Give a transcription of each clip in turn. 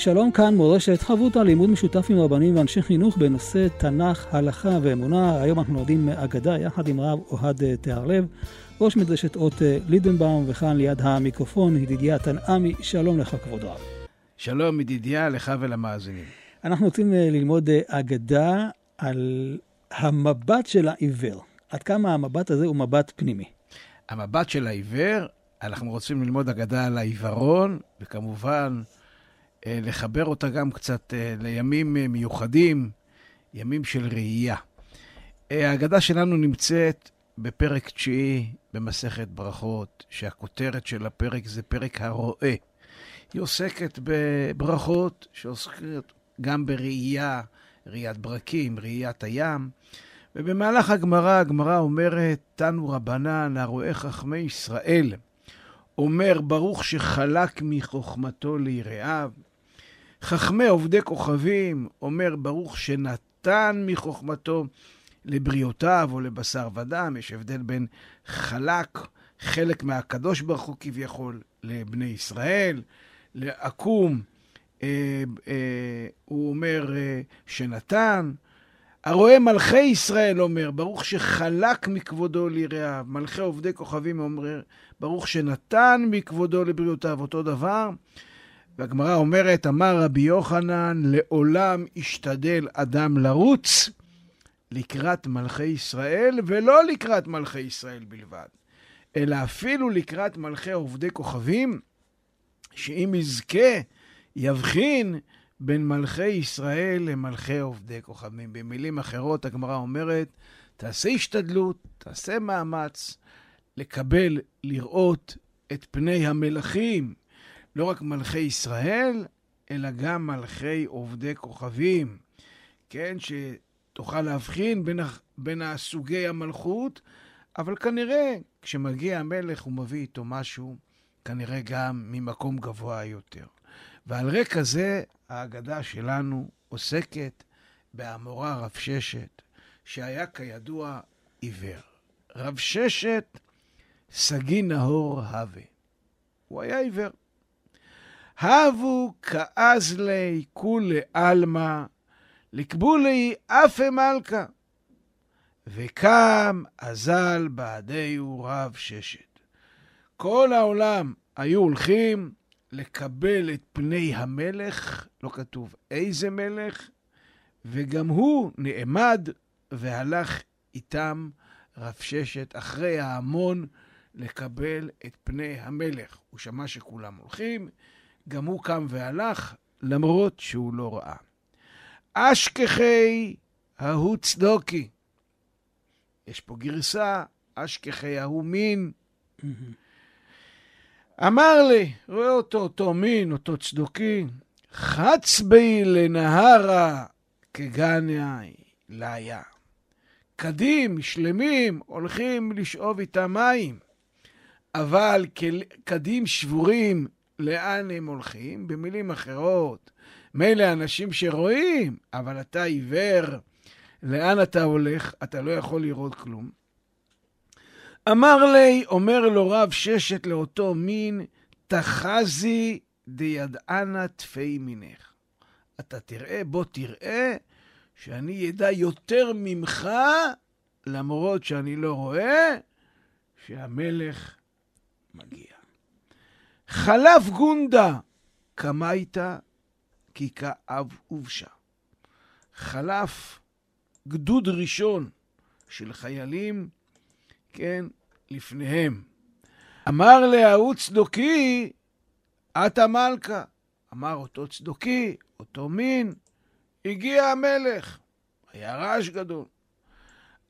שלום כאן מורשת חברותא לימוד משותף עם רבנים ואנשי חינוך בנושא תנ"ך, הלכה ואמונה. היום אנחנו לומדים אגדה יחד עם רב אוהד אה, תיארלב, ראש מדרשת אות אה, לידנבאום, וכאן ליד המיקרופון ידידיה תנעמי, שלום לך כבוד רב. שלום ידידיה, לך ולמאזינים. אנחנו רוצים אה, ללמוד אגדה על המבט של העיוור. עד כמה המבט הזה הוא מבט פנימי. המבט של העיוור, אנחנו רוצים ללמוד אגדה על העיוורון, וכמובן... אה, לחבר אותה גם קצת אה, לימים אה, מיוחדים, ימים של ראייה. ההגדה שלנו נמצאת בפרק תשיעי במסכת ברכות, שהכותרת של הפרק זה פרק הרואה. היא עוסקת בברכות שעוסקת גם בראייה, ראיית ברקים, ראיית הים. ובמהלך הגמרא, הגמרא אומרת, תנו רבנן, הרואה חכמי ישראל, אומר, ברוך שחלק מחוכמתו ליראיו. חכמי עובדי כוכבים, אומר ברוך שנתן מחוכמתו לבריאותיו או לבשר ודם. יש הבדל בין חלק, חלק מהקדוש ברוך הוא כביכול, לבני ישראל, לעקום, אה, אה, הוא אומר אה, שנתן. הרואה מלכי ישראל אומר, ברוך שחלק מכבודו ליראיו. מלכי עובדי כוכבים אומר, ברוך שנתן מכבודו לבריאותיו. אותו דבר. והגמרא אומרת, אמר רבי יוחנן, לעולם ישתדל אדם לרוץ לקראת מלכי ישראל, ולא לקראת מלכי ישראל בלבד, אלא אפילו לקראת מלכי עובדי כוכבים, שאם יזכה, יבחין בין מלכי ישראל למלכי עובדי כוכבים. במילים אחרות, הגמרא אומרת, תעשה השתדלות, תעשה מאמץ לקבל, לראות את פני המלכים, לא רק מלכי ישראל, אלא גם מלכי עובדי כוכבים. כן, שתוכל להבחין בין, בין סוגי המלכות, אבל כנראה כשמגיע המלך הוא מביא איתו משהו, כנראה גם ממקום גבוה יותר. ועל רקע זה ההגדה שלנו עוסקת באמורה רב ששת, שהיה כידוע עיוור. רב ששת, סגי נהור הווה. הוא היה עיוור. הבו כאזלי כולי עלמא, לקבולי אפי מלכה. וקם אזל בעדיהו רב ששת. כל העולם היו הולכים לקבל את פני המלך, לא כתוב איזה מלך, וגם הוא נעמד והלך איתם רב ששת אחרי ההמון לקבל את פני המלך. הוא שמע שכולם הולכים, גם הוא קם והלך, למרות שהוא לא ראה. אשכחי ההוא צדוקי. יש פה גרסה, אשכחי ההוא מין. אמר לי, רואה אותו, אותו מין, אותו צדוקי, חץ בי לנהרה כגניה ליה. קדים, שלמים, הולכים לשאוב איתם מים, אבל קדים שבורים לאן הם הולכים. במילים אחרות, מילא אנשים שרואים, אבל אתה עיוור, לאן אתה הולך? אתה לא יכול לראות כלום. אמר לי, אומר לו רב ששת לאותו מין, תחזי דידענה תפי מינך. אתה תראה, בוא תראה, שאני אדע יותר ממך, למרות שאני לא רואה, שהמלך מגיע. חלף גונדה, קמייתא כי כאב ובשה. חלף גדוד ראשון של חיילים, כן, לפניהם. אמר להוא צדוקי, את המלכה. אמר אותו צדוקי, אותו מין, הגיע המלך. היה רעש גדול.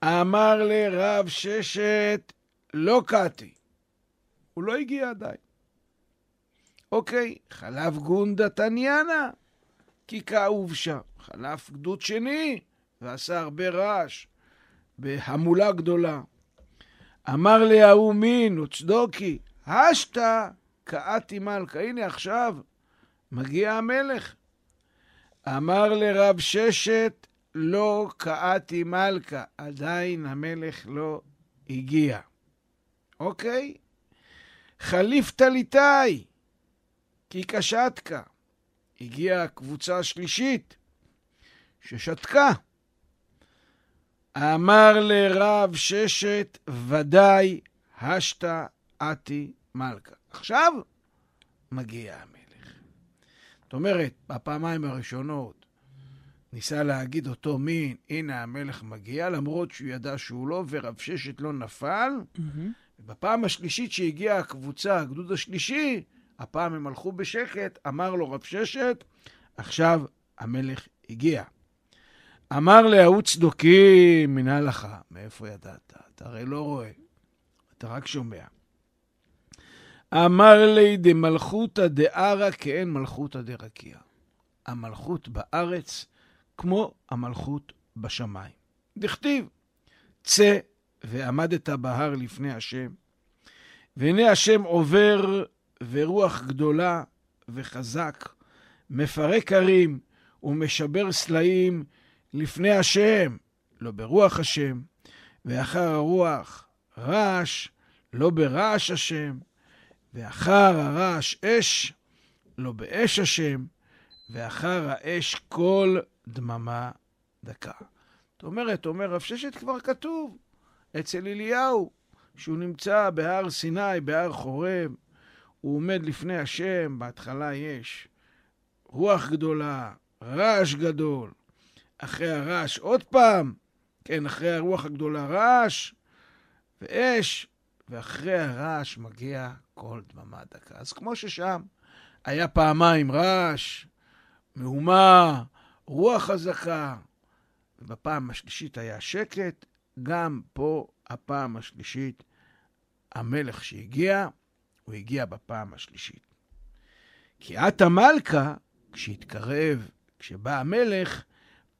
אמר לרב ששת, לא קאתי. הוא לא הגיע עדיין. אוקיי, חלב גונדה תניאנה, כי כאוב שם. חלף גדוד שני, ועשה הרבה רעש, בהמולה גדולה. אמר להוא מין וצדוקי, השתא קאתי מלכה. הנה עכשיו מגיע המלך. אמר לרב ששת, לא קאתי מלכה. עדיין המלך לא הגיע. אוקיי? חליף טליטאי, כי קשתקה. הגיעה הקבוצה השלישית, ששתקה. אמר לרב ששת, ודאי השתא אתי מלכה. עכשיו מגיע המלך. זאת אומרת, בפעמיים הראשונות ניסה להגיד אותו מין, הנה המלך מגיע, למרות שהוא ידע שהוא לא, ורב ששת לא נפל. Mm-hmm. בפעם השלישית שהגיעה הקבוצה, הגדוד השלישי, הפעם הם הלכו בשקט, אמר לו רב ששת, עכשיו המלך הגיע. אמר להוא צדוקי מנה לך, מאיפה ידעת? אתה הרי לא רואה, אתה רק שומע. אמר לי דמלכותא דערא כאין מלכותא דרקיע. המלכות בארץ כמו המלכות בשמיים. דכתיב, צא ועמדת בהר לפני השם, והנה השם עובר ורוח גדולה וחזק, מפרק הרים ומשבר סלעים לפני השם, לא ברוח השם, ואחר הרוח רעש, לא ברעש השם, ואחר הרעש אש, לא באש השם, ואחר האש קול דממה דקה. זאת אומרת, אומר רב ששת כבר כתוב אצל אליהו, שהוא נמצא בהר סיני, בהר חורם, הוא עומד לפני השם, בהתחלה יש רוח גדולה, רעש גדול, אחרי הרעש עוד פעם, כן, אחרי הרוח הגדולה רעש ואש, ואחרי הרעש מגיע קול דממה דקה. אז כמו ששם היה פעמיים רעש, מהומה, רוח חזקה, ובפעם השלישית היה שקט, גם פה הפעם השלישית, המלך שהגיע, הוא הגיע בפעם השלישית. כי את המלכה, כשהתקרב, כשבא המלך,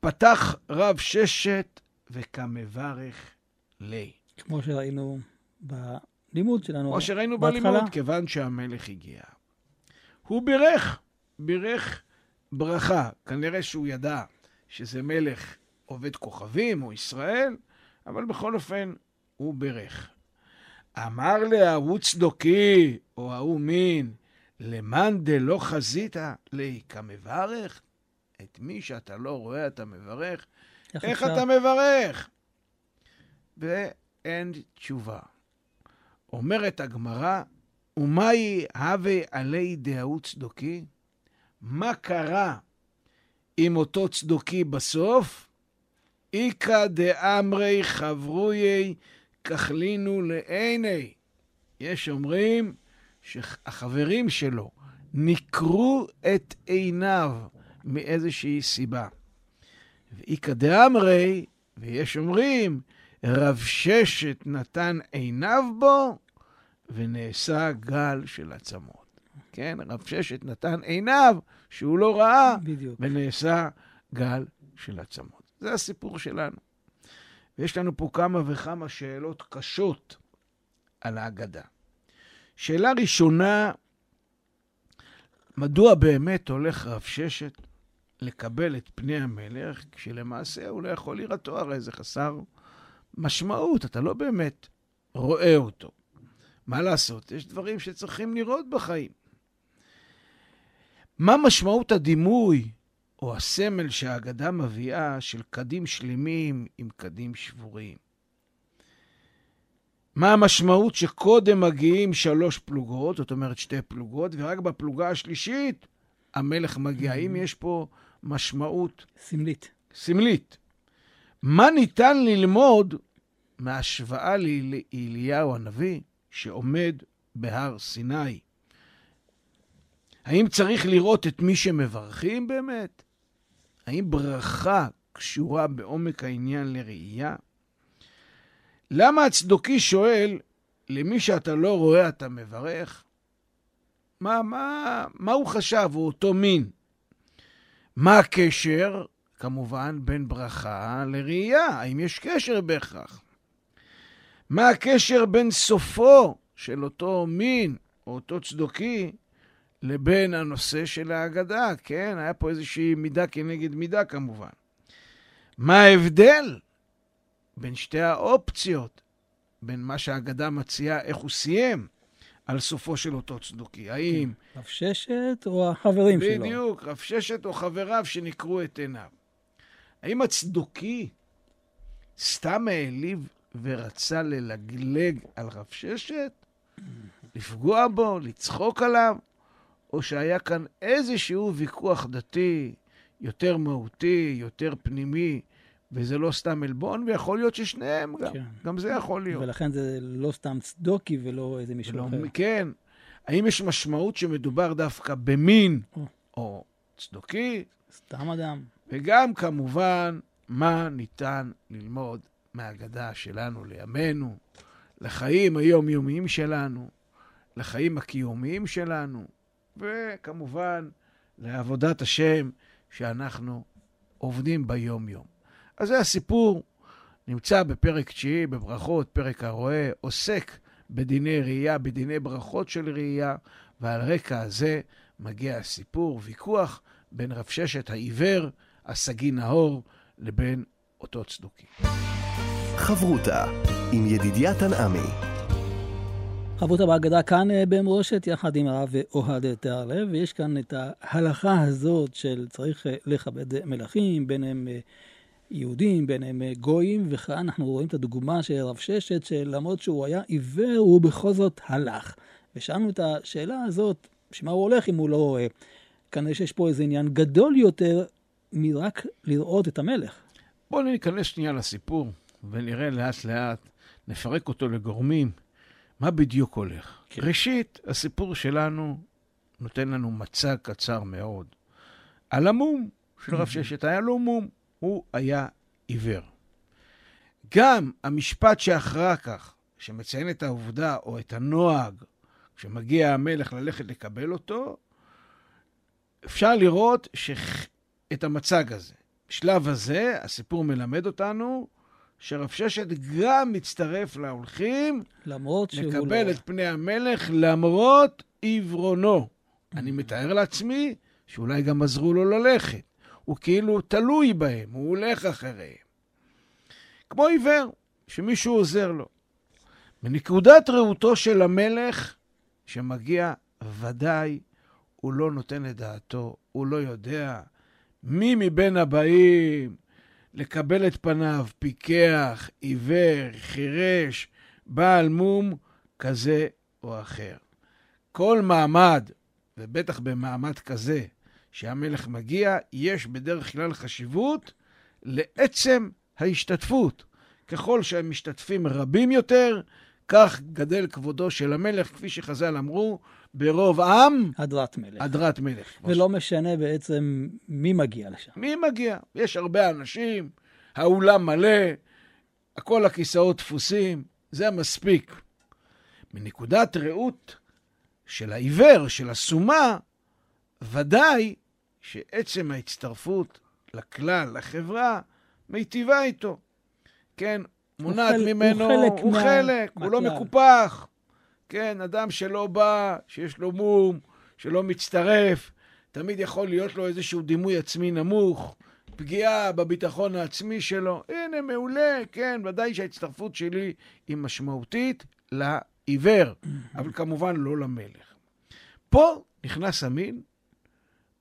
פתח רב ששת וכמברך לי. כמו שראינו בלימוד שלנו כמו שראינו בהתחלה. בלימוד, כיוון שהמלך הגיע. הוא בירך, בירך ברכה. כנראה שהוא ידע שזה מלך עובד כוכבים או ישראל, אבל בכל אופן הוא בירך. אמר להוא צדוקי, או ההוא מין, למאן דלא חזית לי כמברך? את מי שאתה לא רואה אתה מברך? איך איך? אתה מברך? ואין תשובה. אומרת הגמרא, ומאי הווה עלי דהוא צדוקי? מה קרה עם אותו צדוקי בסוף? איכא דאמרי חברויי ככלינו לעיני. יש אומרים שהחברים שלו ניקרו את עיניו מאיזושהי סיבה. ואיכא דאמרי, ויש אומרים, רב ששת נתן עיניו בו, ונעשה גל של עצמות. כן, רב ששת נתן עיניו, שהוא לא ראה, בדיוק. ונעשה גל של עצמות. זה הסיפור שלנו. ויש לנו פה כמה וכמה שאלות קשות על ההגדה. שאלה ראשונה, מדוע באמת הולך רב ששת לקבל את פני המלך, כשלמעשה הוא לא יכול לראותו, הרי זה חסר משמעות, אתה לא באמת רואה אותו. מה לעשות? יש דברים שצריכים לראות בחיים. מה משמעות הדימוי או הסמל שהאגדה מביאה של קדים שלמים עם קדים שבורים? מה המשמעות שקודם מגיעים שלוש פלוגות, זאת אומרת שתי פלוגות, ורק בפלוגה השלישית המלך מגיע? האם יש פה משמעות סמלית. סמלית? מה ניתן ללמוד מהשוואה לאליהו הנביא שעומד בהר סיני? האם צריך לראות את מי שמברכים באמת? האם ברכה קשורה בעומק העניין לראייה? למה הצדוקי שואל, למי שאתה לא רואה אתה מברך? מה, מה, מה הוא חשב, הוא אותו מין? מה הקשר, כמובן, בין ברכה לראייה? האם יש קשר בהכרח? מה הקשר בין סופו של אותו מין, או אותו צדוקי, לבין הנושא של ההגדה? כן, היה פה איזושהי מידה כנגד מידה, כמובן. מה ההבדל בין שתי האופציות, בין מה שההגדה מציעה, איך הוא סיים, על סופו של אותו צדוקי? האם... רב ששת או החברים בדיוק, שלו? בדיוק, רב ששת או חבריו שנקרו את עיניו. האם הצדוקי סתם העליב ורצה ללגלג על רב ששת? לפגוע בו, לצחוק עליו? או שהיה כאן איזשהו ויכוח דתי יותר מהותי, יותר פנימי, וזה לא סתם עלבון, ויכול להיות ששניהם גם. כן. גם זה יכול להיות. ולכן זה לא סתם צדוקי ולא איזה מישהו ולא, אחר. כן. האם יש משמעות שמדובר דווקא במין או. או צדוקי? סתם אדם. וגם כמובן, מה ניתן ללמוד מהאגדה שלנו לימינו, לחיים היומיומיים שלנו, לחיים הקיומיים שלנו, וכמובן לעבודת השם שאנחנו עובדים ביום-יום. אז זה הסיפור, נמצא בפרק תשיעי, בברכות, פרק הרואה, עוסק בדיני ראייה, בדיני ברכות של ראייה, ועל רקע הזה מגיע הסיפור, ויכוח בין רב ששת העיוור, הסגי נאור, לבין אותו צדוקי. חברותה עם ידידיה תנעמי. חברותה בהגדה כאן אה, במורשת, יחד עם הרב אוהד תיארלב, ויש כאן את ההלכה הזאת של צריך אה, לכבד מלכים, בין הם אה, יהודים, בין הם גויים, וכאן אנחנו רואים את הדוגמה של רב ששת, שלמרות שהוא היה עיוור, הוא בכל זאת הלך. ושאלנו את השאלה הזאת, שמה הוא הולך אם הוא לא רואה? כנראה שיש פה איזה עניין גדול יותר מרק לראות את המלך. בואו ניכנס שנייה לסיפור, ונראה לאט-לאט, נפרק אותו לגורמים, מה בדיוק הולך. כן. ראשית, הסיפור שלנו נותן לנו מצג קצר מאוד. על המום של רב ששת, היה לו מום, הוא היה עיוור. גם המשפט שאחר כך, שמציין את העובדה או את הנוהג, כשמגיע המלך ללכת לקבל אותו, אפשר לראות שח... את המצג הזה. בשלב הזה, הסיפור מלמד אותנו שרב ששת גם מצטרף להולכים למרות שהוא לא... לקבל את פני המלך למרות עיוורונו. אני מתאר לעצמי שאולי גם עזרו לו ללכת. הוא כאילו תלוי בהם, הוא הולך אחריהם. כמו עיוור, שמישהו עוזר לו. בנקודת ראותו של המלך, שמגיע, ודאי הוא לא נותן את דעתו, הוא לא יודע מי מבין הבאים לקבל את פניו, פיקח, עיוור, חירש, בעל מום, כזה או אחר. כל מעמד, ובטח במעמד כזה, שהמלך מגיע, יש בדרך כלל חשיבות לעצם ההשתתפות. ככל שהמשתתפים רבים יותר, כך גדל כבודו של המלך, כפי שחז"ל אמרו, ברוב עם, הדרת מלך. הדרת מלך. ולא משנה בעצם מי מגיע לשם. מי מגיע? יש הרבה אנשים, האולם מלא, כל הכיסאות תפוסים, זה מספיק. מנקודת ראות של העיוור, של הסומה, ודאי שעצם ההצטרפות לכלל, לחברה, מיטיבה איתו. כן, מונעת הוא ממנו, חלק הוא מה- חלק, הוא לא. מקופח. כן, אדם שלא בא, שיש לו מום, שלא מצטרף, תמיד יכול להיות לו איזשהו דימוי עצמי נמוך, פגיעה בביטחון העצמי שלו. הנה, מעולה, כן, ודאי שההצטרפות שלי היא משמעותית לעיוור, אבל כמובן לא למלך. פה נכנס המין,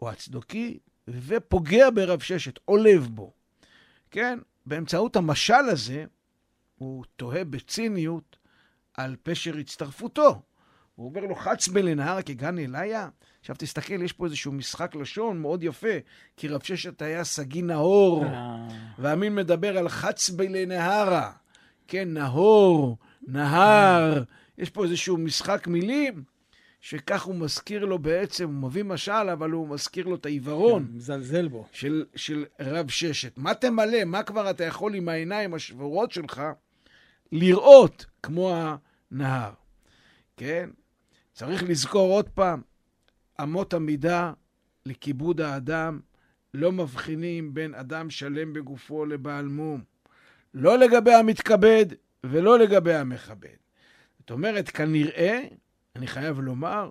או הצדוקי, ופוגע ברב ששת, עולב בו. כן, באמצעות המשל הזה, הוא תוהה בציניות על פשר הצטרפותו. הוא אומר לו, חץ בלנהר כגן אליה. עכשיו תסתכל, יש פה איזשהו משחק לשון מאוד יפה, כי רב ששת היה סגי נאור, אה, והמין מדבר על חץ בלנהרה. כן, נהור, נהר, יש פה איזשהו משחק מילים, שכך הוא מזכיר לו בעצם, הוא מביא משל, אבל הוא מזכיר לו את העיוורון. כן, מזלזל בו. של, של רב ששת. מה תמלא? מה כבר אתה יכול עם העיניים השבורות שלך לראות כמו הנהר? כן? צריך לזכור עוד פעם, אמות המידה לכיבוד האדם לא מבחינים בין אדם שלם בגופו לבעל מום. לא לגבי המתכבד ולא לגבי המכבד. זאת אומרת, כנראה, אני חייב לומר,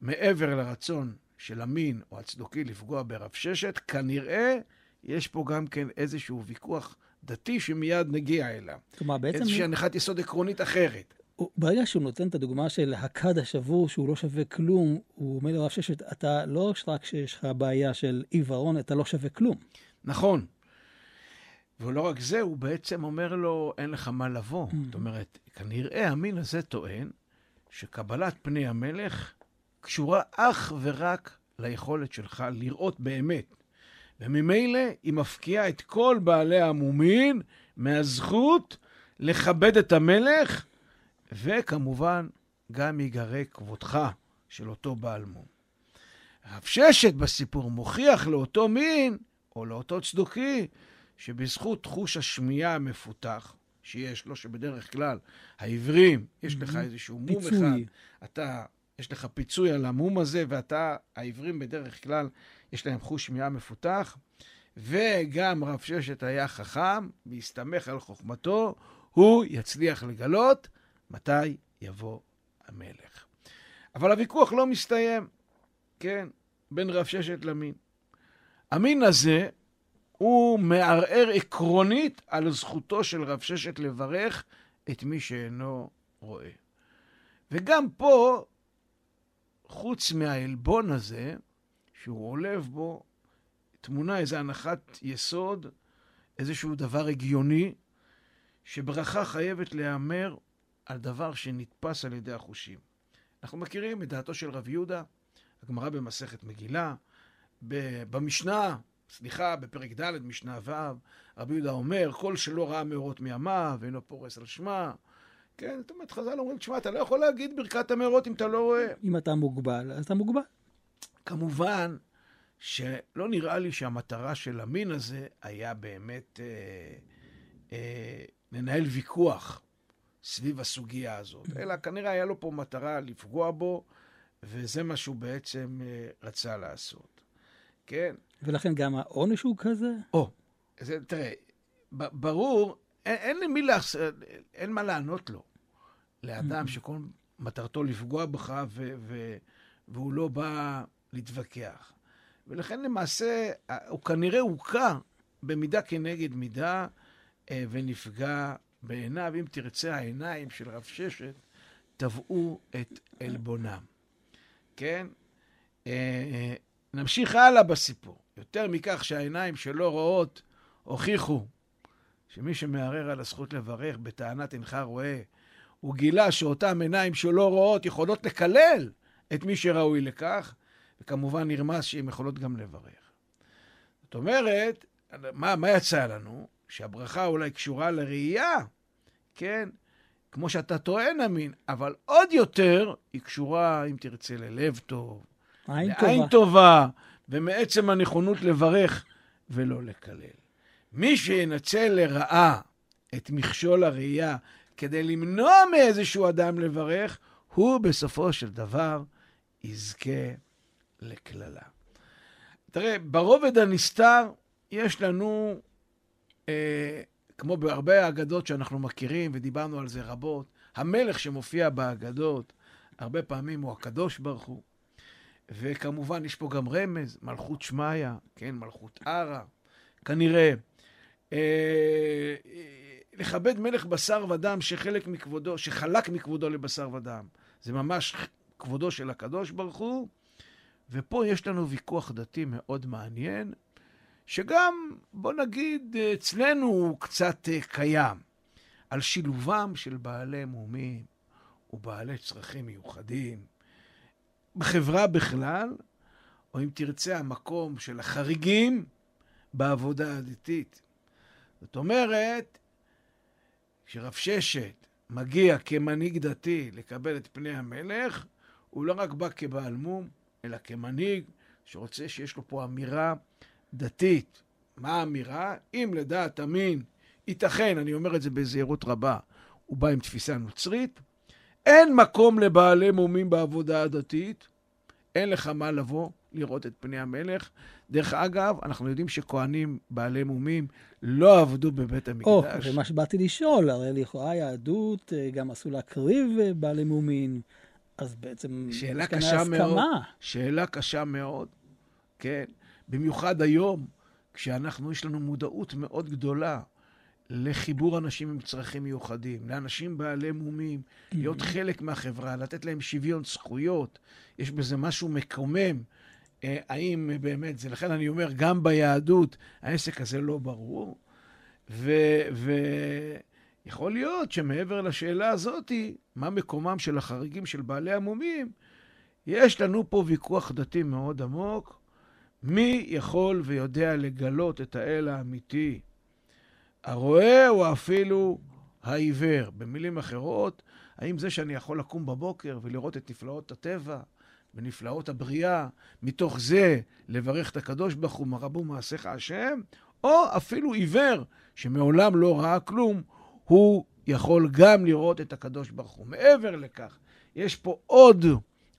מעבר לרצון של המין או הצדוקי לפגוע ברב ששת, כנראה יש פה גם כן איזשהו ויכוח דתי שמיד נגיע אליו. כלומר, בעצם... איזושהי הנחת יסוד עקרונית אחרת. ברגע שהוא נותן את הדוגמה של הכד השבור שהוא לא שווה כלום, הוא אומר לרב ששת, אתה לא רק שיש לך בעיה של עיוורון, אתה לא שווה כלום. נכון. ולא רק זה, הוא בעצם אומר לו, אין לך מה לבוא. Mm. זאת אומרת, כנראה המין הזה טוען שקבלת פני המלך קשורה אך ורק ליכולת שלך לראות באמת. וממילא היא מפקיעה את כל בעלי המומין מהזכות לכבד את המלך, וכמובן גם ייגרא כבודך של אותו בעל מום. רב ששת בסיפור מוכיח לאותו מין, או לאותו צדוקי, שבזכות חוש השמיעה המפותח שיש לו, שבדרך כלל העיוורים, יש לך איזשהו מום. אחד, אתה, יש לך פיצוי על המום הזה, ואתה, העיוורים בדרך כלל, יש להם חוש שמיעה מפותח, וגם רב ששת היה חכם, והסתמך על חוכמתו, הוא יצליח לגלות מתי יבוא המלך. אבל הוויכוח לא מסתיים, כן, בין רב ששת למין. המין הזה, הוא מערער עקרונית על זכותו של רב ששת לברך את מי שאינו רואה. וגם פה, חוץ מהעלבון הזה, שהוא עולב בו, תמונה איזו הנחת יסוד, איזשהו דבר הגיוני, שברכה חייבת להיאמר על דבר שנתפס על ידי החושים. אנחנו מכירים את דעתו של רב יהודה, הגמרא במסכת מגילה, במשנה, סליחה, בפרק ד', משנה ו', רבי יהודה אומר, כל שלא ראה מאורות מימיו ואינו פורס על שמה. כן, זאת אומרת, חז"ל אומרים, תשמע, אתה לא יכול להגיד ברכת המאורות אם אתה לא רואה. אם אתה מוגבל, אז אתה מוגבל. כמובן שלא נראה לי שהמטרה של המין הזה היה באמת אה, אה, לנהל ויכוח סביב הסוגיה הזאת, אלא כנראה היה לו פה מטרה לפגוע בו, וזה מה שהוא בעצם אה, רצה לעשות. כן? ולכן גם העונש הוא כזה? או, זה, תראה, ברור, אין, אין למי להחס... אין מה לענות לו. לאדם שכל מטרתו לפגוע בך ו- ו- והוא לא בא להתווכח. ולכן למעשה, הוא כנראה הוכה במידה כנגד מידה אה, ונפגע בעיניו. אם תרצה, העיניים של רב ששת טבעו את עלבונם. כן? אה, נמשיך הלאה בסיפור. יותר מכך שהעיניים שלא רואות הוכיחו שמי שמערער על הזכות לברך בטענת אינך רואה, הוא גילה שאותן עיניים שלא רואות יכולות לקלל את מי שראוי לכך, וכמובן נרמז שהן יכולות גם לברך. זאת אומרת, מה, מה יצא לנו? שהברכה אולי קשורה לראייה, כן? כמו שאתה טוען, אמין, אבל עוד יותר היא קשורה, אם תרצה, ללב טוב, עין לעין טובה. טובה, ומעצם הנכונות לברך ולא לקלל. מי שינצל לרעה את מכשול הראייה כדי למנוע מאיזשהו אדם לברך, הוא בסופו של דבר יזכה לקללה. תראה, ברובד הנסתר יש לנו, אה, כמו בהרבה אגדות שאנחנו מכירים ודיברנו על זה רבות, המלך שמופיע באגדות, הרבה פעמים הוא הקדוש ברוך הוא. וכמובן, יש פה גם רמז, מלכות שמיא, כן, מלכות ערה. כנראה, אה, אה, לכבד מלך בשר ודם שחלק מכבודו, שחלק מכבודו לבשר ודם. זה ממש כבודו של הקדוש ברוך הוא. ופה יש לנו ויכוח דתי מאוד מעניין, שגם, בוא נגיד, אצלנו הוא קצת אה, קיים, על שילובם של בעלי מומים ובעלי צרכים מיוחדים בחברה בכלל, או אם תרצה, המקום של החריגים בעבודה הדתית. זאת אומרת, כשרב ששת מגיע כמנהיג דתי לקבל את פני המלך, הוא לא רק בא כבעל מום, אלא כמנהיג שרוצה שיש לו פה אמירה דתית. מה האמירה? אם לדעת המין ייתכן, אני אומר את זה בזהירות רבה, הוא בא עם תפיסה נוצרית, אין מקום לבעלי מומים בעבודה הדתית, אין לך מה לבוא, לראות את פני המלך. דרך אגב, אנחנו יודעים שכהנים בעלי מומים לא עבדו בבית המקדש. או, זה מה שבאתי לשאול, הרי לכאורה היהדות אה, גם עשו להקריב אה, בעלי מומין, אז בעצם שאלה יש כאן קשה הסכמה. מאוד. שאלה קשה מאוד, כן. במיוחד היום, כשאנחנו, יש לנו מודעות מאוד גדולה לחיבור אנשים עם צרכים מיוחדים, לאנשים בעלי מומים, להיות חלק מהחברה, לתת להם שוויון זכויות. יש בזה משהו מקומם. אה, האם באמת זה, לכן אני אומר, גם ביהדות העסק הזה לא ברור. ויכול להיות שמעבר לשאלה הזאת, מה מקומם של החריגים של בעלי המומים, יש לנו פה ויכוח דתי מאוד עמוק. מי יכול ויודע לגלות את האל האמיתי? הרואה או אפילו העיוור? במילים אחרות, האם זה שאני יכול לקום בבוקר ולראות את נפלאות הטבע ונפלאות הבריאה, מתוך זה לברך את הקדוש ברוך הוא, מרבו מעשיך השם, או אפילו עיוור שמעולם לא ראה כלום, הוא יכול גם לראות את הקדוש ברוך הוא. מעבר לכך, יש פה עוד,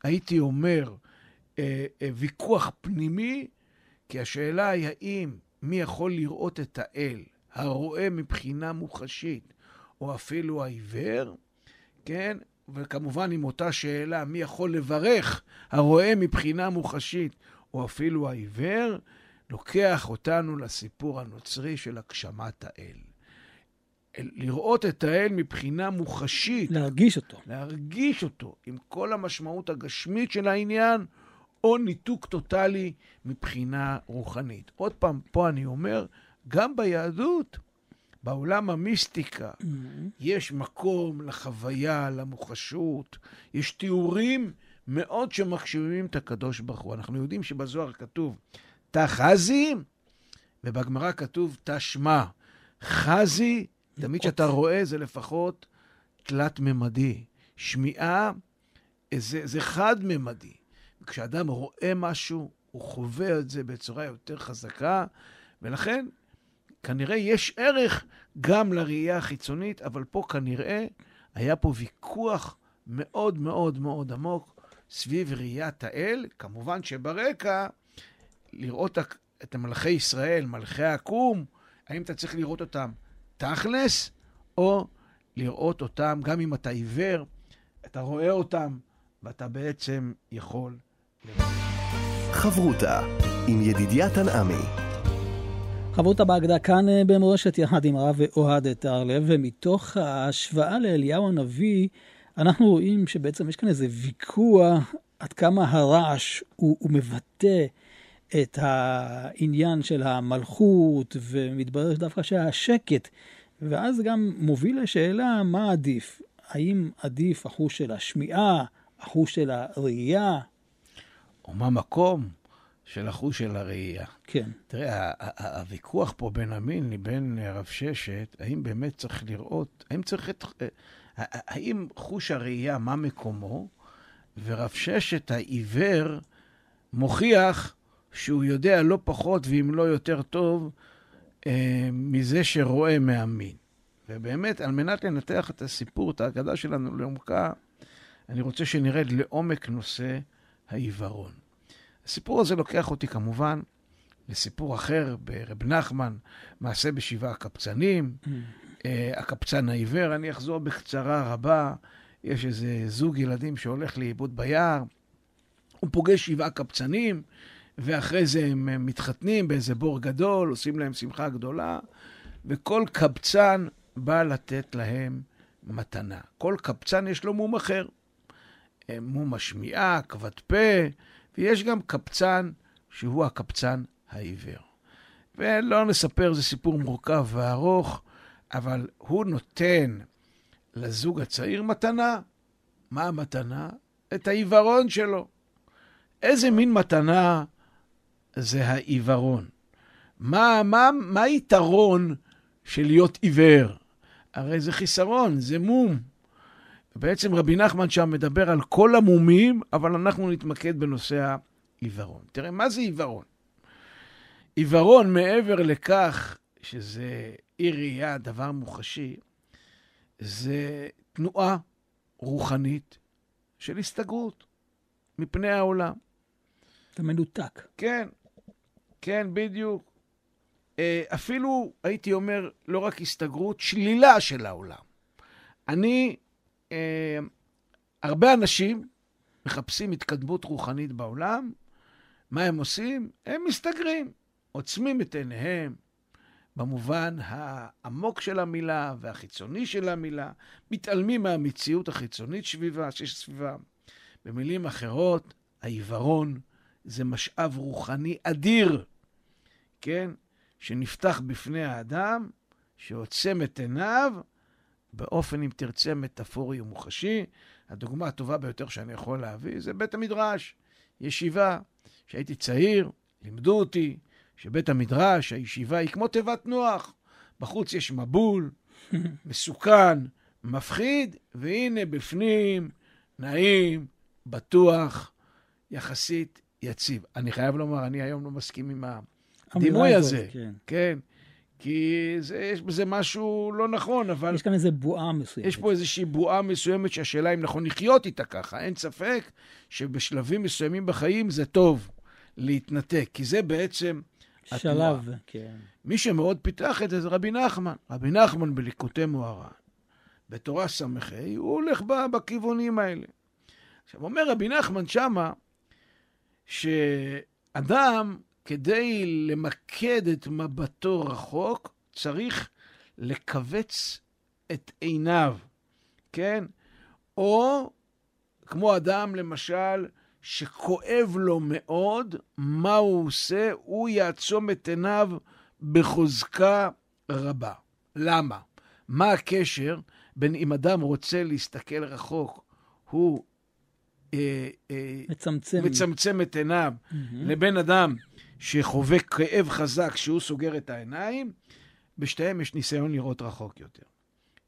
הייתי אומר, אה, אה, ויכוח פנימי, כי השאלה היא האם מי יכול לראות את האל, הרואה מבחינה מוחשית, או אפילו העיוור, כן? וכמובן עם אותה שאלה, מי יכול לברך, הרואה מבחינה מוחשית, או אפילו העיוור, לוקח אותנו לסיפור הנוצרי של הגשמת האל. לראות את האל מבחינה מוחשית. להרגיש אותו. להרגיש אותו, עם כל המשמעות הגשמית של העניין, או ניתוק טוטאלי מבחינה רוחנית. עוד פעם, פה אני אומר, גם ביהדות, בעולם המיסטיקה, mm-hmm. יש מקום לחוויה, למוחשות, יש תיאורים מאוד שמחשיבים את הקדוש ברוך הוא. אנחנו יודעים שבזוהר כתוב תא חזי, ובגמרא כתוב תא שמע. חזי, תמיד כשאתה רואה, זה לפחות תלת-ממדי. שמיעה, זה, זה חד-ממדי. כשאדם רואה משהו, הוא חווה את זה בצורה יותר חזקה, ולכן כנראה יש ערך גם לראייה החיצונית, אבל פה כנראה היה פה ויכוח מאוד מאוד מאוד עמוק סביב ראיית האל. כמובן שברקע, לראות את מלכי ישראל, מלכי העקום, האם אתה צריך לראות אותם תכלס, או לראות אותם, גם אם אתה עיוור, אתה רואה אותם, ואתה בעצם יכול לראות. חברותה עם ידידיה תנעמי. חברותה בהגדה כאן אה, במורשת יחד עם הרב אוהד תהרלב, ומתוך ההשוואה לאליהו הנביא, אנחנו רואים שבעצם יש כאן איזה ויכוח עד כמה הרעש הוא, הוא מבטא את העניין של המלכות, ומתברר דווקא שהשקט, ואז גם מוביל לשאלה מה עדיף. האם עדיף החוש של השמיעה, החוש של הראייה? או מה מקום של החוש של הראייה. כן. תראה, הוויכוח פה בין המין לבין רב ששת, האם באמת צריך לראות, האם צריך את... האם חוש הראייה, מה מקומו, ורב ששת העיוור מוכיח שהוא יודע לא פחות ואם לא יותר טוב אה, מזה שרואה מהמין. ובאמת, על מנת לנתח את הסיפור, את ההגדה שלנו לעומקה, אני רוצה שנרד לעומק נושא העיוורון. הסיפור הזה לוקח אותי כמובן לסיפור אחר ברב נחמן, מעשה בשבעה הקפצנים, mm. uh, הקפצן העיוור. אני אחזור בקצרה רבה. יש איזה זוג ילדים שהולך לאיבוד ביער, הוא פוגש שבעה קפצנים, ואחרי זה הם מתחתנים באיזה בור גדול, עושים להם שמחה גדולה, וכל קבצן בא לתת להם מתנה. כל קבצן יש לו מום אחר. מום השמיעה, כבד פה, ויש גם קבצן שהוא הקבצן העיוור. ולא נספר, זה סיפור מורכב וארוך, אבל הוא נותן לזוג הצעיר מתנה. מה המתנה? את העיוורון שלו. איזה מין מתנה זה העיוורון? מה, מה, מה היתרון של להיות עיוור? הרי זה חיסרון, זה מום. בעצם רבי נחמן שם מדבר על כל המומים, אבל אנחנו נתמקד בנושא העיוורון. תראה, מה זה עיוורון? עיוורון, מעבר לכך שזה אי ראייה, דבר מוחשי, זה תנועה רוחנית של הסתגרות מפני העולם. אתה מנותק. כן, כן, בדיוק. אה, אפילו, הייתי אומר, לא רק הסתגרות, שלילה של העולם. אני, אה, הרבה אנשים מחפשים התקדמות רוחנית בעולם, מה הם עושים? הם מסתגרים, עוצמים את עיניהם, במובן העמוק של המילה והחיצוני של המילה, מתעלמים מהמציאות החיצונית סביבה, שיש סביבה. במילים אחרות, העיוורון זה משאב רוחני אדיר, כן? שנפתח בפני האדם, שעוצם את עיניו באופן, אם תרצה, מטאפורי ומוחשי. הדוגמה הטובה ביותר שאני יכול להביא זה בית המדרש, ישיבה. כשהייתי צעיר, לימדו אותי שבית המדרש, הישיבה, היא כמו תיבת נוח. בחוץ יש מבול, מסוכן, מפחיד, והנה בפנים, נעים, בטוח, יחסית יציב. אני חייב לומר, אני היום לא מסכים עם הדימוי הזה. כן. כן. כי זה, יש בזה משהו לא נכון, אבל... יש כאן איזו בועה מסוימת. יש פה איזושהי בועה מסוימת שהשאלה אם נכון לחיות איתה ככה. אין ספק שבשלבים מסוימים בחיים זה טוב להתנתק, כי זה בעצם שלב, התנועה. כן. מי שמאוד פיתח את זה זה רבי נחמן. רבי נחמן בליקוטי מוהר"ן, בתורה ס"ה, הוא הולך בכיוונים האלה. עכשיו, אומר רבי נחמן שמה, שאדם, כדי למקד את מבטו רחוק, צריך לכווץ את עיניו, כן? או כמו אדם, למשל, שכואב לו מאוד, מה הוא עושה? הוא יעצום את עיניו בחוזקה רבה. למה? מה הקשר בין אם אדם רוצה להסתכל רחוק, הוא אה, אה, מצמצם. מצמצם את עיניו, mm-hmm. לבין אדם שחווה כאב חזק שהוא סוגר את העיניים, בשתיהם יש ניסיון לראות רחוק יותר.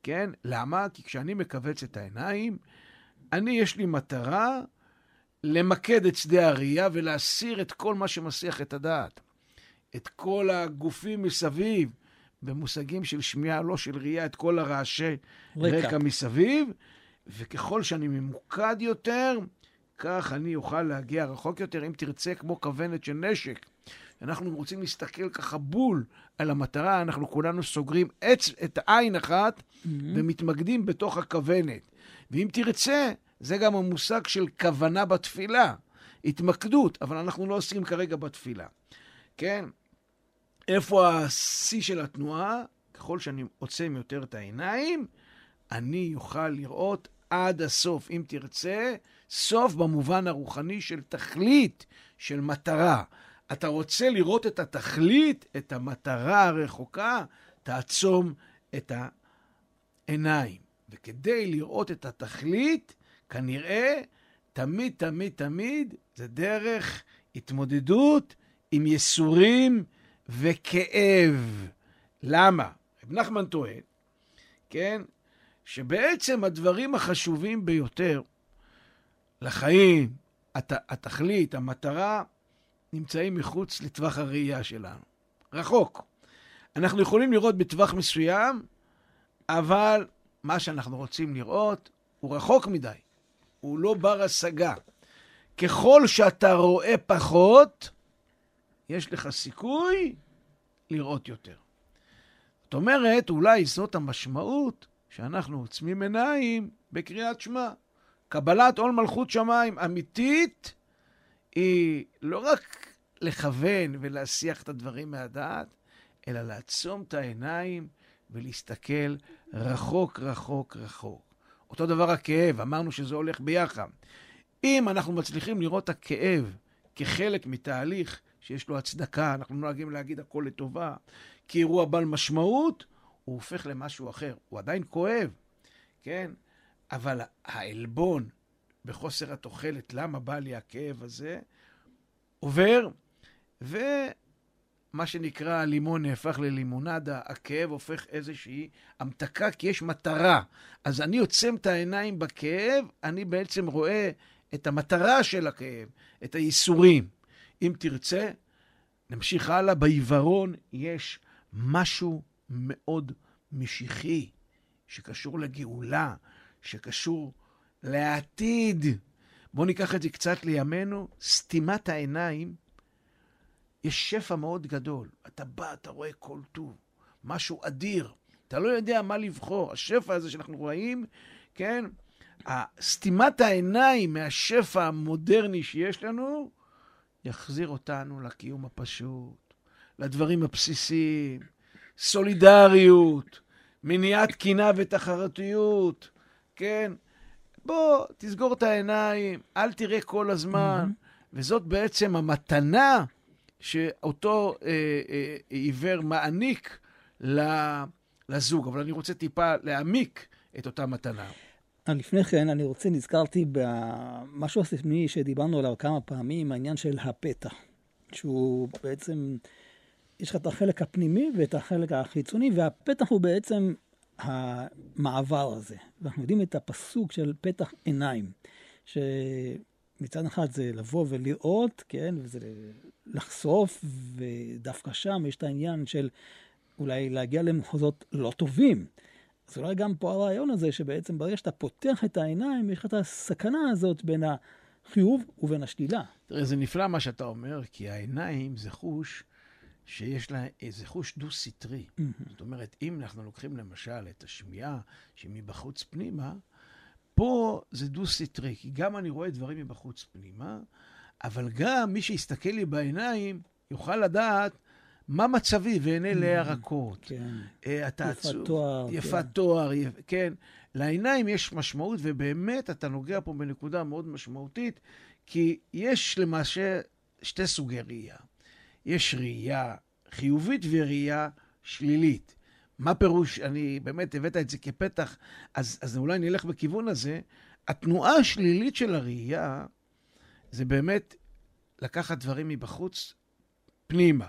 כן? למה? כי כשאני מכווץ את העיניים, אני, יש לי מטרה למקד את שדה הראייה ולהסיר את כל מה שמסיח את הדעת. את כל הגופים מסביב, במושגים של שמיעה, לא של ראייה, את כל הרעשי רקע, רקע מסביב, וככל שאני ממוקד יותר, כך אני אוכל להגיע רחוק יותר, אם תרצה, כמו כוונת של נשק. אנחנו רוצים להסתכל ככה בול על המטרה, אנחנו כולנו סוגרים עץ, את עין אחת mm-hmm. ומתמקדים בתוך הכוונת. ואם תרצה, זה גם המושג של כוונה בתפילה, התמקדות, אבל אנחנו לא עושים כרגע בתפילה. כן? איפה השיא של התנועה? ככל שאני עוצם יותר את העיניים, אני אוכל לראות עד הסוף, אם תרצה, סוף במובן הרוחני של תכלית, של מטרה. אתה רוצה לראות את התכלית, את המטרה הרחוקה, תעצום את העיניים. וכדי לראות את התכלית, כנראה תמיד, תמיד, תמיד זה דרך התמודדות עם ייסורים וכאב. למה? רב נחמן טוען, כן, שבעצם הדברים החשובים ביותר לחיים, הת, התכלית, המטרה, נמצאים מחוץ לטווח הראייה שלנו. רחוק. אנחנו יכולים לראות בטווח מסוים, אבל מה שאנחנו רוצים לראות הוא רחוק מדי. הוא לא בר השגה. ככל שאתה רואה פחות, יש לך סיכוי לראות יותר. זאת אומרת, אולי זאת המשמעות שאנחנו עוצמים עיניים בקריאת שמע. קבלת עול מלכות שמיים אמיתית היא לא רק לכוון ולהסיח את הדברים מהדעת, אלא לעצום את העיניים ולהסתכל רחוק, רחוק, רחוק. אותו דבר הכאב, אמרנו שזה הולך ביחד. אם אנחנו מצליחים לראות את הכאב כחלק מתהליך שיש לו הצדקה, אנחנו נוהגים להגיד הכל לטובה, כאירוע בעל משמעות, הוא הופך למשהו אחר. הוא עדיין כואב, כן? אבל העלבון בחוסר התוחלת, למה בא לי הכאב הזה, עובר, ו... מה שנקרא הלימון נהפך ללימונדה, הכאב הופך איזושהי המתקה, כי יש מטרה. אז אני עוצם את העיניים בכאב, אני בעצם רואה את המטרה של הכאב, את הייסורים. אם תרצה, נמשיך הלאה. בעיוורון יש משהו מאוד משיחי, שקשור לגאולה, שקשור לעתיד. בואו ניקח את זה קצת לימינו, סתימת העיניים, יש שפע מאוד גדול. אתה בא, אתה רואה כל טוב, משהו אדיר. אתה לא יודע מה לבחור. השפע הזה שאנחנו רואים, כן? סתימת העיניים מהשפע המודרני שיש לנו, יחזיר אותנו לקיום הפשוט, לדברים הבסיסיים, סולידריות, מניעת קנאה ותחרותיות, כן? בוא, תסגור את העיניים, אל תראה כל הזמן. Mm-hmm. וזאת בעצם המתנה שאותו אה, אה, עיוור מעניק לזוג. אבל אני רוצה טיפה להעמיק את אותה מתנה. לפני כן, אני רוצה, נזכרתי במשהו הספני שדיברנו עליו כמה פעמים, העניין של הפתח, שהוא בעצם, יש לך את החלק הפנימי ואת החלק החיצוני, והפתח הוא בעצם המעבר הזה. ואנחנו יודעים את הפסוק של פתח עיניים, שמצד אחד זה לבוא ולראות, כן, וזה לחשוף, ודווקא שם יש את העניין של אולי להגיע למחוזות לא טובים. אז אולי גם פה הרעיון הזה, שבעצם ברגע שאתה פותח את העיניים, יש לך את הסכנה הזאת בין החיוב ובין השלילה. תראה, זה נפלא מה שאתה אומר, כי העיניים זה חוש שיש לה איזה חוש דו-סטרי. Mm-hmm. זאת אומרת, אם אנחנו לוקחים למשל את השמיעה שהיא מבחוץ פנימה, פה זה דו-סטרי, כי גם אני רואה דברים מבחוץ פנימה, אבל גם מי שיסתכל לי בעיניים יוכל לדעת מה מצבי ועיני לאה רכות. כן. אה, אתה עצוב. יפת תואר. יפת כן. תואר, כן. לעיניים יש משמעות, ובאמת אתה נוגע פה בנקודה מאוד משמעותית, כי יש למעשה שתי סוגי ראייה. יש ראייה חיובית וראייה שלילית. מה פירוש, אני באמת הבאת את זה כפתח, אז, אז אולי נלך בכיוון הזה. התנועה השלילית של הראייה זה באמת לקחת דברים מבחוץ פנימה.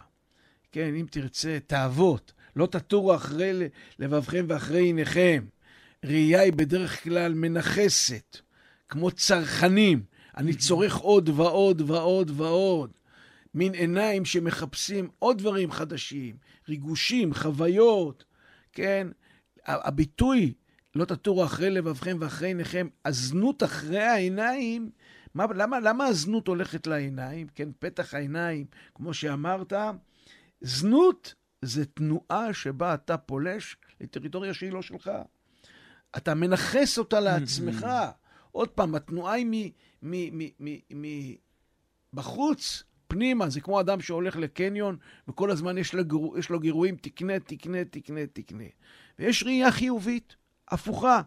כן, אם תרצה, תאוות, לא תטורו אחרי לבבכם ואחרי עיניכם. ראייה היא בדרך כלל מנכסת, כמו צרכנים. אני צורך עוד ועוד ועוד ועוד. מין עיניים שמחפשים עוד דברים חדשים, ריגושים, חוויות, כן? הביטוי, לא תטורו אחרי לבבכם ואחרי עיניכם, הזנות אחרי העיניים, מה, למה, למה הזנות הולכת לעיניים? כן, פתח העיניים, כמו שאמרת, זנות זה תנועה שבה אתה פולש לטריטוריה שהיא לא שלך. אתה מנכס אותה לעצמך. עוד פעם, התנועה היא מבחוץ, פנימה. זה כמו אדם שהולך לקניון, וכל הזמן יש לו, גירו, יש לו גירויים, תקנה, תקנה, תקנה, תקנה. ויש ראייה חיובית, הפוכה.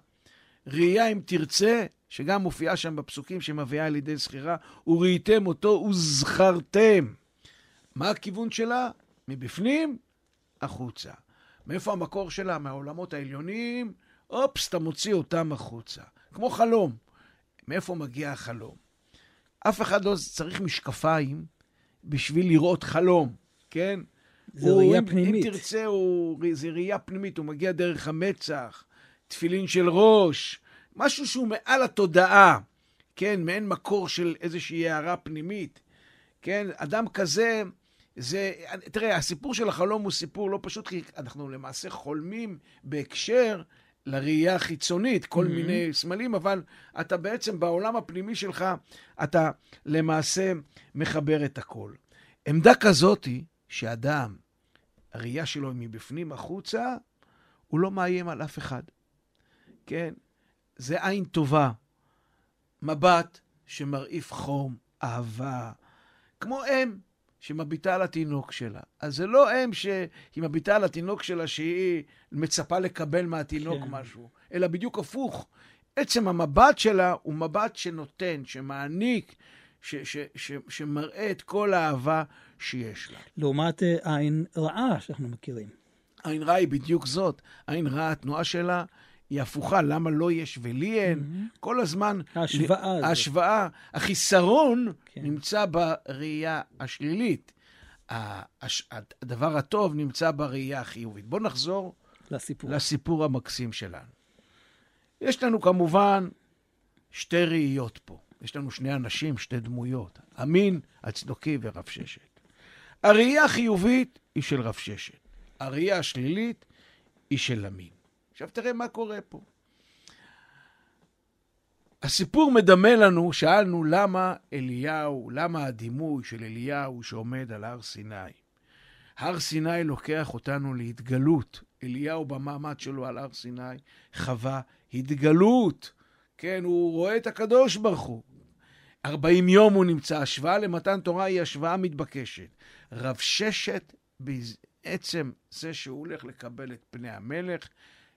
ראייה, אם תרצה, שגם מופיעה שם בפסוקים שמביאה על ידי זכירה, וראיתם אותו וזכרתם. מה הכיוון שלה? מבפנים, החוצה. מאיפה המקור שלה? מהעולמות העליונים, אופס, אתה מוציא אותם החוצה. כמו חלום. מאיפה מגיע החלום? אף אחד לא צריך משקפיים בשביל לראות חלום, כן? זה ראייה פנימית. אם תרצה, הוא, זה ראייה פנימית, הוא מגיע דרך המצח, תפילין של ראש, משהו שהוא מעל התודעה, כן? מעין מקור של איזושהי הערה פנימית, כן? אדם כזה, זה, תראה, הסיפור של החלום הוא סיפור לא פשוט, כי אנחנו למעשה חולמים בהקשר לראייה החיצונית, כל mm-hmm. מיני סמלים, אבל אתה בעצם בעולם הפנימי שלך, אתה למעשה מחבר את הכל. עמדה כזאת היא שאדם, הראייה שלו היא מבפנים החוצה, הוא לא מאיים על אף אחד. כן? זה עין טובה. מבט שמרעיף חום, אהבה. כמו אם שמביטה על התינוק שלה. אז זה לא אם שהיא מביטה על התינוק שלה שהיא מצפה לקבל מהתינוק כן. משהו, אלא בדיוק הפוך. עצם המבט שלה הוא מבט שנותן, שמעניק, ש, ש, ש, שמראה את כל האהבה שיש לה. לעומת אה, עין רעה שאנחנו מכירים. עין רעה היא בדיוק זאת. עין רעה, התנועה שלה היא הפוכה, למה לא יש ולי אין? Mm-hmm. כל הזמן... ההשוואה הזאת. ההשוואה. החיסרון כן. נמצא בראייה השלילית. הש... הדבר הטוב נמצא בראייה החיובית. בואו נחזור לסיפור. לסיפור המקסים שלנו. יש לנו כמובן שתי ראיות פה. יש לנו שני אנשים, שתי דמויות, אמין, הצדוקי ורב ששת. הראייה החיובית היא של רב ששת. הראייה השלילית היא של אמין. עכשיו תראה מה קורה פה. הסיפור מדמה לנו, שאלנו למה אליהו, למה הדימוי של אליהו שעומד על הר סיני. הר סיני לוקח אותנו להתגלות. אליהו במעמד שלו על הר סיני חווה התגלות. כן, הוא רואה את הקדוש ברוך הוא. 40 יום הוא נמצא. השוואה למתן תורה היא השוואה מתבקשת. רב ששת, בעצם זה שהוא הולך לקבל את פני המלך,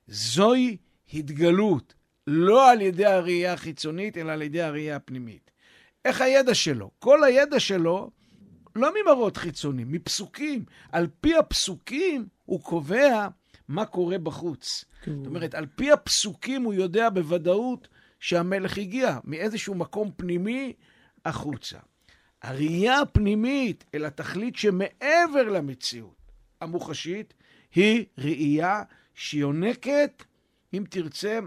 זוהי התגלות. לא על ידי הראייה החיצונית, אלא על ידי הראייה הפנימית. איך הידע שלו? כל הידע שלו לא ממראות חיצוניים, מפסוקים. על פי הפסוקים הוא קובע מה קורה בחוץ. כן. זאת אומרת, על פי הפסוקים הוא יודע בוודאות שהמלך הגיע מאיזשהו מקום פנימי החוצה. הראייה הפנימית אל התכלית שמעבר למציאות המוחשית היא ראייה שיונקת, אם תרצה,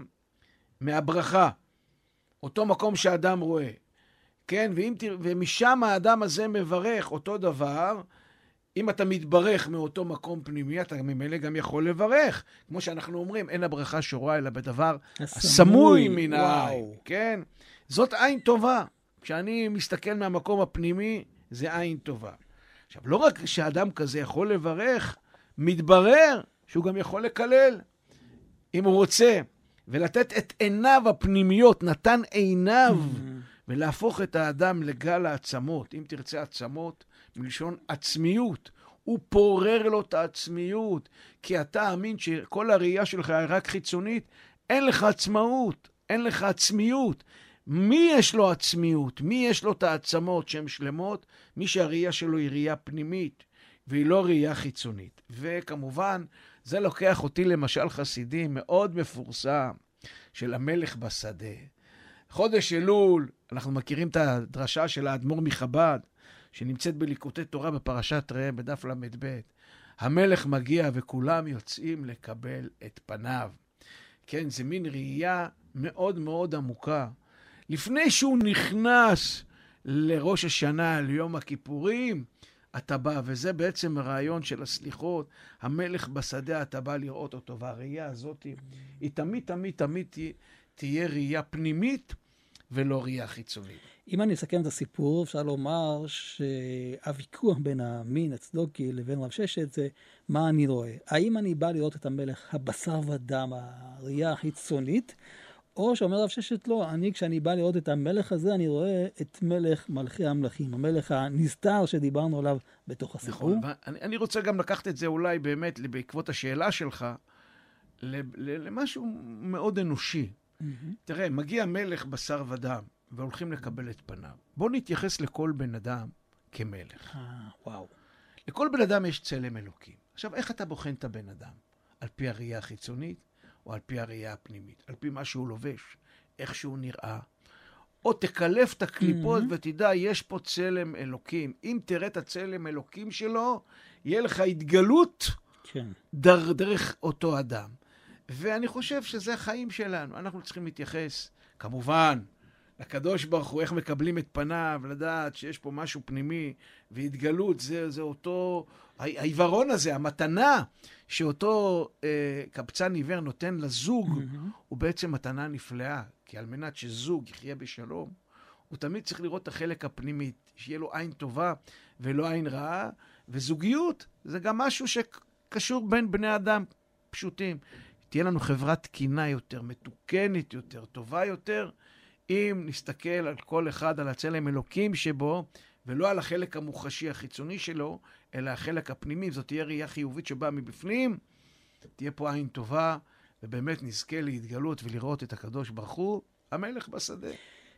מהברכה. אותו מקום שאדם רואה. כן, ואם, ומשם האדם הזה מברך אותו דבר. אם אתה מתברך מאותו מקום פנימי, אתה ממילא גם יכול לברך. כמו שאנחנו אומרים, אין הברכה שורה אלא בדבר הסמוי מן העין. כן? זאת עין טובה. כשאני מסתכל מהמקום הפנימי, זה עין טובה. עכשיו, לא רק שאדם כזה יכול לברך, מתברר שהוא גם יכול לקלל, אם הוא רוצה. ולתת את עיניו הפנימיות, נתן עיניו. ולהפוך את האדם לגל העצמות. אם תרצה עצמות, מלשון עצמיות. הוא פורר לו את העצמיות, כי אתה אמין שכל הראייה שלך היא רק חיצונית, אין לך עצמאות, אין לך עצמיות. מי יש לו עצמיות? מי יש לו את העצמות שהן שלמות? מי שהראייה שלו היא ראייה פנימית, והיא לא ראייה חיצונית. וכמובן, זה לוקח אותי למשל חסידי מאוד מפורסם של המלך בשדה. חודש אלול, אנחנו מכירים את הדרשה של האדמו"ר מחב"ד, שנמצאת בליקוטי תורה בפרשת ראה בדף ל"ב. המלך מגיע וכולם יוצאים לקבל את פניו. כן, זה מין ראייה מאוד מאוד עמוקה. לפני שהוא נכנס לראש השנה, ליום הכיפורים, אתה בא, וזה בעצם הרעיון של הסליחות. המלך בשדה, אתה בא לראות אותו, והראייה הזאת היא תמיד, תמיד, תמיד תהיה ראייה פנימית ולא ראייה חיצונית. אם אני אסכם את הסיפור, אפשר לומר שהוויכוח בין המין הצדוקי לבין רב ששת זה מה אני רואה. האם אני בא לראות את המלך הבשר ודם, הראייה החיצונית, או שאומר רב ששת, לא, אני, כשאני בא לראות את המלך הזה, אני רואה את מלך מלכי המלכים, המלך הנסתר שדיברנו עליו בתוך הסיפור. נכון, ואני, אני רוצה גם לקחת את זה אולי באמת, בעקבות השאלה שלך, למשהו מאוד אנושי. Mm-hmm. תראה, מגיע מלך בשר ודם, והולכים לקבל את פניו. בואו נתייחס לכל בן אדם כמלך. אה, וואו. לכל בן אדם יש צלם אלוקים. עכשיו, איך אתה בוחן את הבן אדם? על פי הראייה החיצונית? או על פי הראייה הפנימית, על פי מה שהוא לובש, איך שהוא נראה. או תקלף את הקליפות mm-hmm. ותדע, יש פה צלם אלוקים. אם תראה את הצלם אלוקים שלו, יהיה לך התגלות כן. דר, דרך אותו אדם. ואני חושב שזה החיים שלנו. אנחנו צריכים להתייחס, כמובן, לקדוש ברוך הוא, איך מקבלים את פניו, לדעת שיש פה משהו פנימי, והתגלות, זה, זה אותו, העיוורון הזה, המתנה שאותו אה, קבצן עיוור נותן לזוג, mm-hmm. הוא בעצם מתנה נפלאה. כי על מנת שזוג יחיה בשלום, הוא תמיד צריך לראות את החלק הפנימי, שיהיה לו עין טובה ולא עין רעה, וזוגיות זה גם משהו שקשור בין בני אדם פשוטים. תהיה לנו חברה תקינה יותר, מתוקנת יותר, טובה יותר, אם נסתכל על כל אחד, על הצלם אלוקים שבו, ולא על החלק המוחשי החיצוני שלו, אלא החלק הפנימי, זאת תהיה ראייה חיובית שבאה מבפנים, תהיה פה עין טובה, ובאמת נזכה להתגלות ולראות את הקדוש ברוך הוא, המלך בשדה.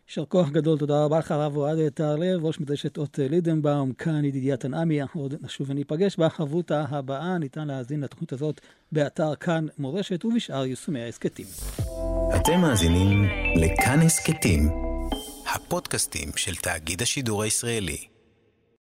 יישר כוח גדול, תודה רבה לך, הרב אוהד תהרלב, ראש מדרשת אות לידנבאום, כאן ידידיה תנעמי, עוד נשוב וניפגש בחברותה הבאה, ניתן להאזין לתוכנית הזאת באתר כאן מורשת ובשאר יישומי ההסכתים. אתם מאזינים לכאן הסכתים, הפודקאסטים של תאגיד השידור הישראלי.